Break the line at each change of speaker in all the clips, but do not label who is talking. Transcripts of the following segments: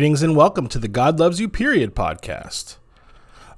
Greetings and welcome to the God Loves You Period podcast.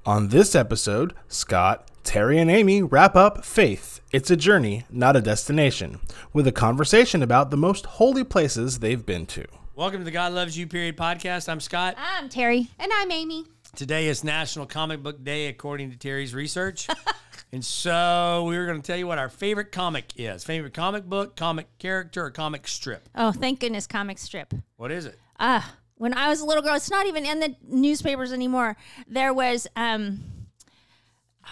On this episode, Scott, Terry, and Amy wrap up Faith. It's a journey, not a destination, with a conversation about the most holy places they've been to.
Welcome to the God Loves You Period podcast. I'm Scott.
I'm Terry.
And I'm Amy.
Today is National Comic Book Day, according to Terry's research. and so we were going to tell you what our favorite comic is favorite comic book, comic character, or comic strip.
Oh, thank goodness, comic strip.
What is it?
Ah, when I was a little girl, it's not even in the newspapers anymore. There was, um,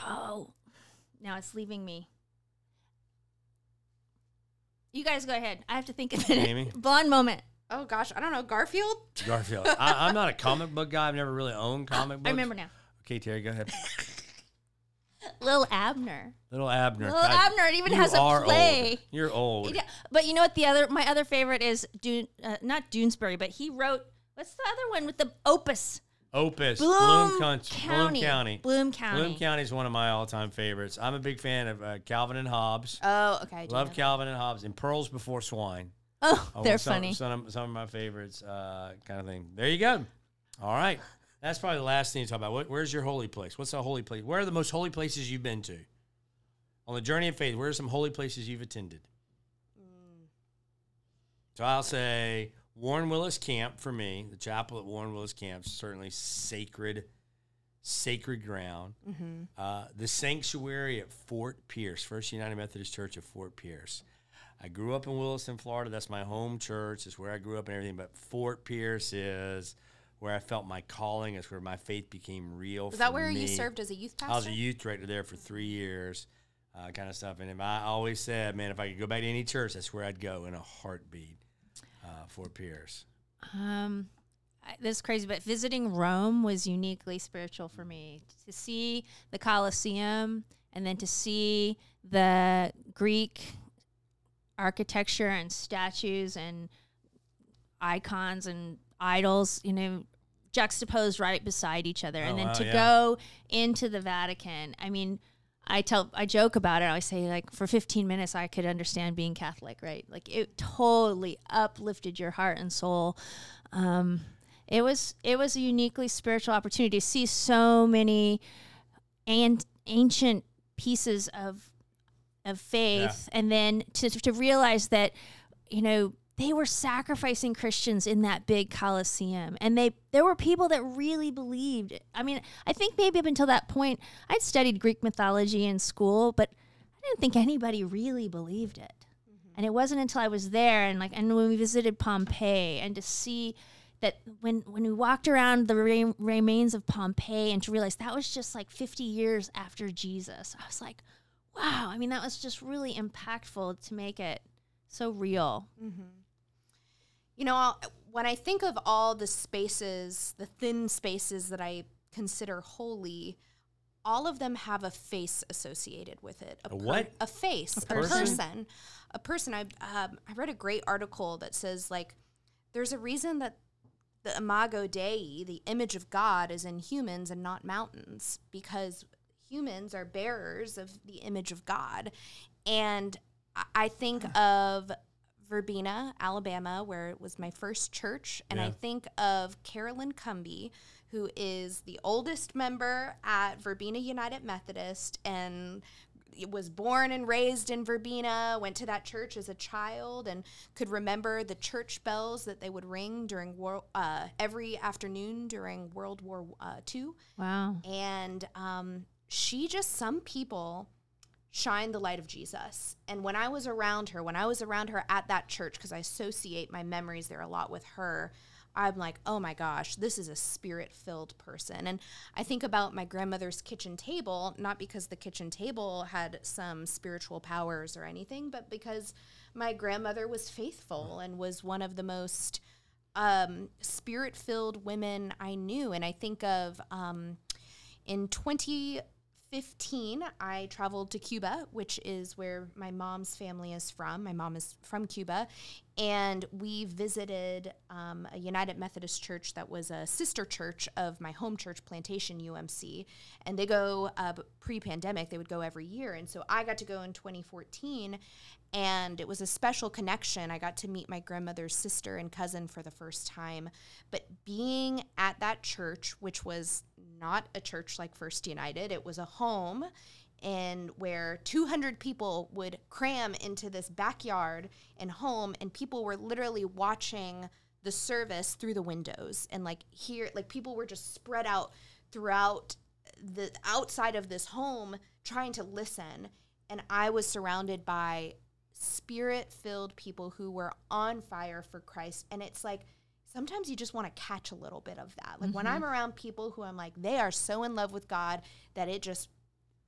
oh, now it's leaving me. You guys go ahead. I have to think of it.
Amy?
Blonde moment.
Oh gosh, I don't know. Garfield?
Garfield. I, I'm not a comic book guy. I've never really owned comic books.
I remember now.
Okay, Terry, go ahead.
Lil Abner.
Little Abner.
Lil
God,
Abner. It even
you
has a
are
play.
Old. You're old.
Yeah, but you know what? The other, my other favorite is Dune, uh, not Doonesbury, but he wrote. What's the other one with the Opus?
Opus.
Bloom,
Country.
County.
Bloom County.
Bloom County.
Bloom County is one of my all-time favorites. I'm a big fan of uh, Calvin and Hobbes.
Oh, okay. I do
Love
know.
Calvin and Hobbes and Pearls Before Swine.
Oh,
Oh,
they're
some,
funny.
Some of, some of my favorites, uh, kind of thing. There you go. All right. That's probably the last thing to talk about. What, where's your holy place? What's a holy place? Where are the most holy places you've been to? On the journey of faith, where are some holy places you've attended? So I'll say Warren Willis Camp for me. The chapel at Warren Willis Camp is certainly sacred, sacred ground.
Mm-hmm.
Uh, the sanctuary at Fort Pierce, First United Methodist Church of Fort Pierce. I grew up in Williston, Florida. That's my home church. It's where I grew up and everything. But Fort Pierce is where I felt my calling. It's where my faith became real.
Was that where
me.
you served as a youth pastor?
I was a youth director there for three years, uh, kind of stuff. And if I always said, man, if I could go back to any church, that's where I'd go in a heartbeat. Uh, Fort Pierce.
Um, I- this is crazy, but visiting Rome was uniquely spiritual for me. To see the Colosseum and then to see the Greek architecture and statues and icons and idols, you know, juxtaposed right beside each other, and
Oh,
then
wow,
to
yeah.
go into the Vatican. I mean. I tell I joke about it. I say like for 15 minutes I could understand being Catholic, right? Like it totally uplifted your heart and soul. Um, it was it was a uniquely spiritual opportunity to see so many and ancient pieces of of faith, and then to to realize that you know they were sacrificing Christians in that big Colosseum, and they there were people that really believed. I mean, I think maybe up until that point, I'd studied Greek mythology in school, but I didn't think anybody really believed it. Mm-hmm. And it wasn't until I was there and like and when we visited Pompeii and to see that when when we walked around the re- remains of Pompeii and to realize that was just like 50 years after Jesus. I was like, wow, I mean that was just really impactful to make it so real. Mm-hmm.
You know, I'll, when I think of all the spaces, the thin spaces that I consider holy, all of them have a face associated with it.
A what?
A face. A
person?
person. A person. I um, I read a great article that says like, there's a reason that the imago Dei, the image of God, is in humans and not mountains, because humans are bearers of the image of God, and I think of Verbena, Alabama, where it was my first church. And I think of Carolyn Cumby, who is the oldest member at Verbena United Methodist and was born and raised in Verbena, went to that church as a child, and could remember the church bells that they would ring during wor- uh, every afternoon during World War uh, II
Wow.
and um, she just some people shine the light of jesus. And when i was around her when i was around her at that church because i associate my memories there a lot with her i'm like oh my gosh this is a spirit filled person. And i think about my grandmother's kitchen table not because the kitchen table had some spiritual powers or anything but because my grandmother was faithful and was one of the most um, spirit filled women I knew. And I think of um, in 2015, I traveled to Cuba, which is where my mom's family is from. My mom is from Cuba. And we visited um, a United Methodist church that was a sister church of my home church, Plantation UMC. And they go uh, pre pandemic, they would go every year. And so I got to go in 2014. and it was a special connection. I got to meet my grandmother's sister and cousin for the first time. But being at that church, which was not a church like First United, it was a home and where 200 people would cram into this backyard and home and people were literally watching the service through the windows and like here like people were just spread out throughout the outside of this home trying to listen and I was surrounded by spirit filled people who were on fire for Christ. And it's like, sometimes you just want to catch a little bit of that. Like when mm-hmm. I'm around people who I'm like, they are so in love with God that it just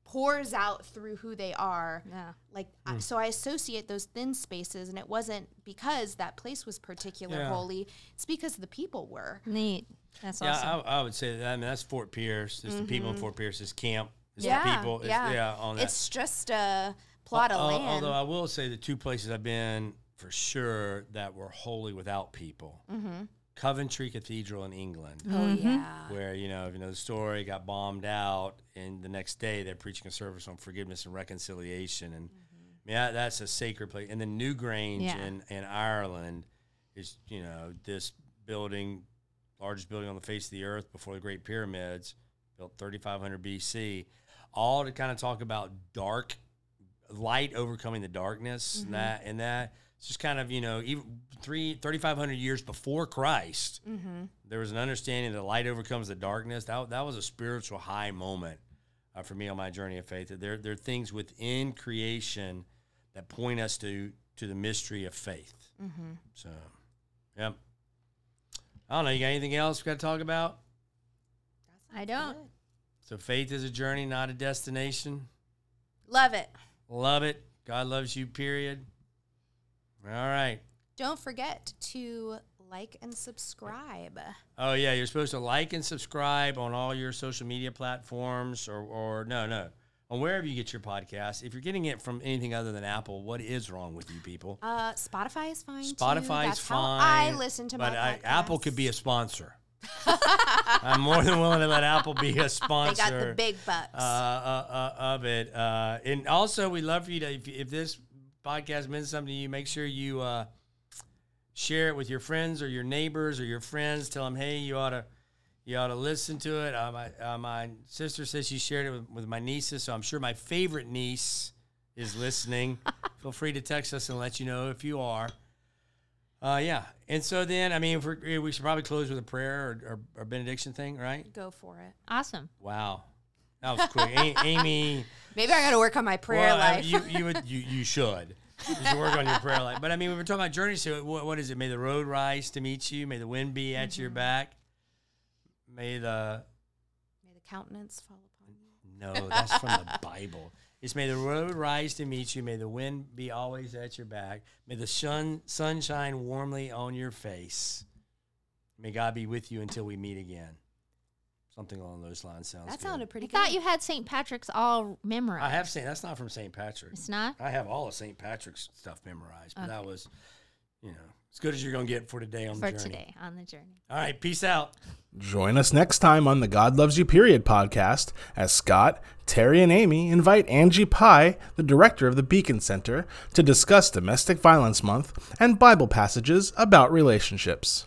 pours out through who they are.
Yeah.
Like, I, so I associate those thin spaces, and it wasn't because that place was particular
Yeah.
holy, it's because the people were.
Neat. That's awesome.
Yeah,
awesome.
I, I would say that. I mean, that's Fort Pierce. It's the people in Fort Pierce. It's camp. It's
Yeah,
the people. It's,
yeah.
yeah. on that.
It's just a plot of
Al-
land.
Although I will say the two places I've been for sure that were holy without people.
Mm-hmm.
Coventry Cathedral in England,
oh, yeah. Mm-hmm.
where you know, you know the story got bombed out, and the next day they're preaching a service on forgiveness and reconciliation, and mm-hmm. yeah, that's a sacred place. And then Newgrange
Yeah.
in, in Ireland is you know this building, largest building on the face of the earth before the Great Pyramids, built 3500 BC, all to kind of talk about dark light overcoming the darkness mm-hmm. and that and that it's just kind of you know even three 3500 years before christ there was an understanding that light overcomes the darkness. That, that was a spiritual high moment uh, for me on my journey of faith. That there, there are things within creation that point us to to the mystery of faith. So yep. I don't know. You got anything else we got to talk about?
I don't.
so faith is a journey not a destination?
Love it.
Love it. God loves you, period. All right.
Don't forget to like and subscribe.
Oh, yeah. You're supposed to like and subscribe on all your social media platforms or, or no, no, on wherever you get your podcast. If you're getting it from anything other than Apple, what is wrong with you people?
Uh, Spotify is fine. too. is
fine.
I listen to
but
my
I. Apple could be a sponsor. I'm more than willing to let Apple be a sponsor.
They got the big bucks.
uh, uh, uh, of it. Uh, and also, we love for you to, if, if this podcast meant something to you, make sure you uh, share it with your friends or your neighbors or your friends. Tell them, hey, you ought to. You ought to listen to it. Uh, my, uh, my sister says she shared it with, with my nieces, so I'm sure my favorite niece is listening. Feel free to text us and let you know if you are. Uh, yeah, and so then I mean, if we're, we should probably close with a prayer or, or, or benediction thing, right?
Go for it.
Awesome.
Wow, that was quick. A- Amy,
Maybe I got to work on my prayer
well, I-
life.
you you would you you should. You should work on your prayer life. But I mean, we were talking about journeys. So what, what is it? May the road rise to meet you. May the wind be at your mm-hmm. back. May the
May the countenance fall upon you.
no, that's from the Bible. It's may the road rise to meet you. May the wind be always at your back. May the sun sun shine warmly on your face. May God be with you until we meet again. Something along those lines sounds.
That
good.
sounded
I
pretty good.
I thought you had St. Patrick's all memorized.
I have St. that's not from St. Patrick.
It's not?
I have all of St. Patrick's stuff memorized, but that was, you know, as good as you're gonna get for today on
For
the journey.
For today on the journey.
All right, peace out.
Join us next time on the God Loves You Period podcast as Scott, Terry, and Amy invite Angie Pye, the director of the Beacon Center, to discuss Domestic Violence Month and Bible passages about relationships.